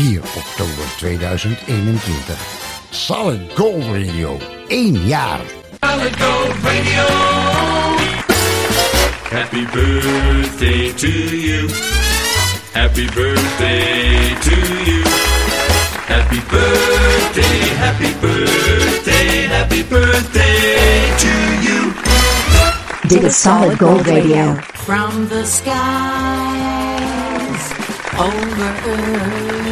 4 oktober 2021. Solid Gold Radio, 1 jaar. Solid Gold Radio. Happy birthday to you. Happy birthday to you. Happy birthday, happy birthday, happy birthday to you. Dit is Solid Gold Radio. From the skies over earth.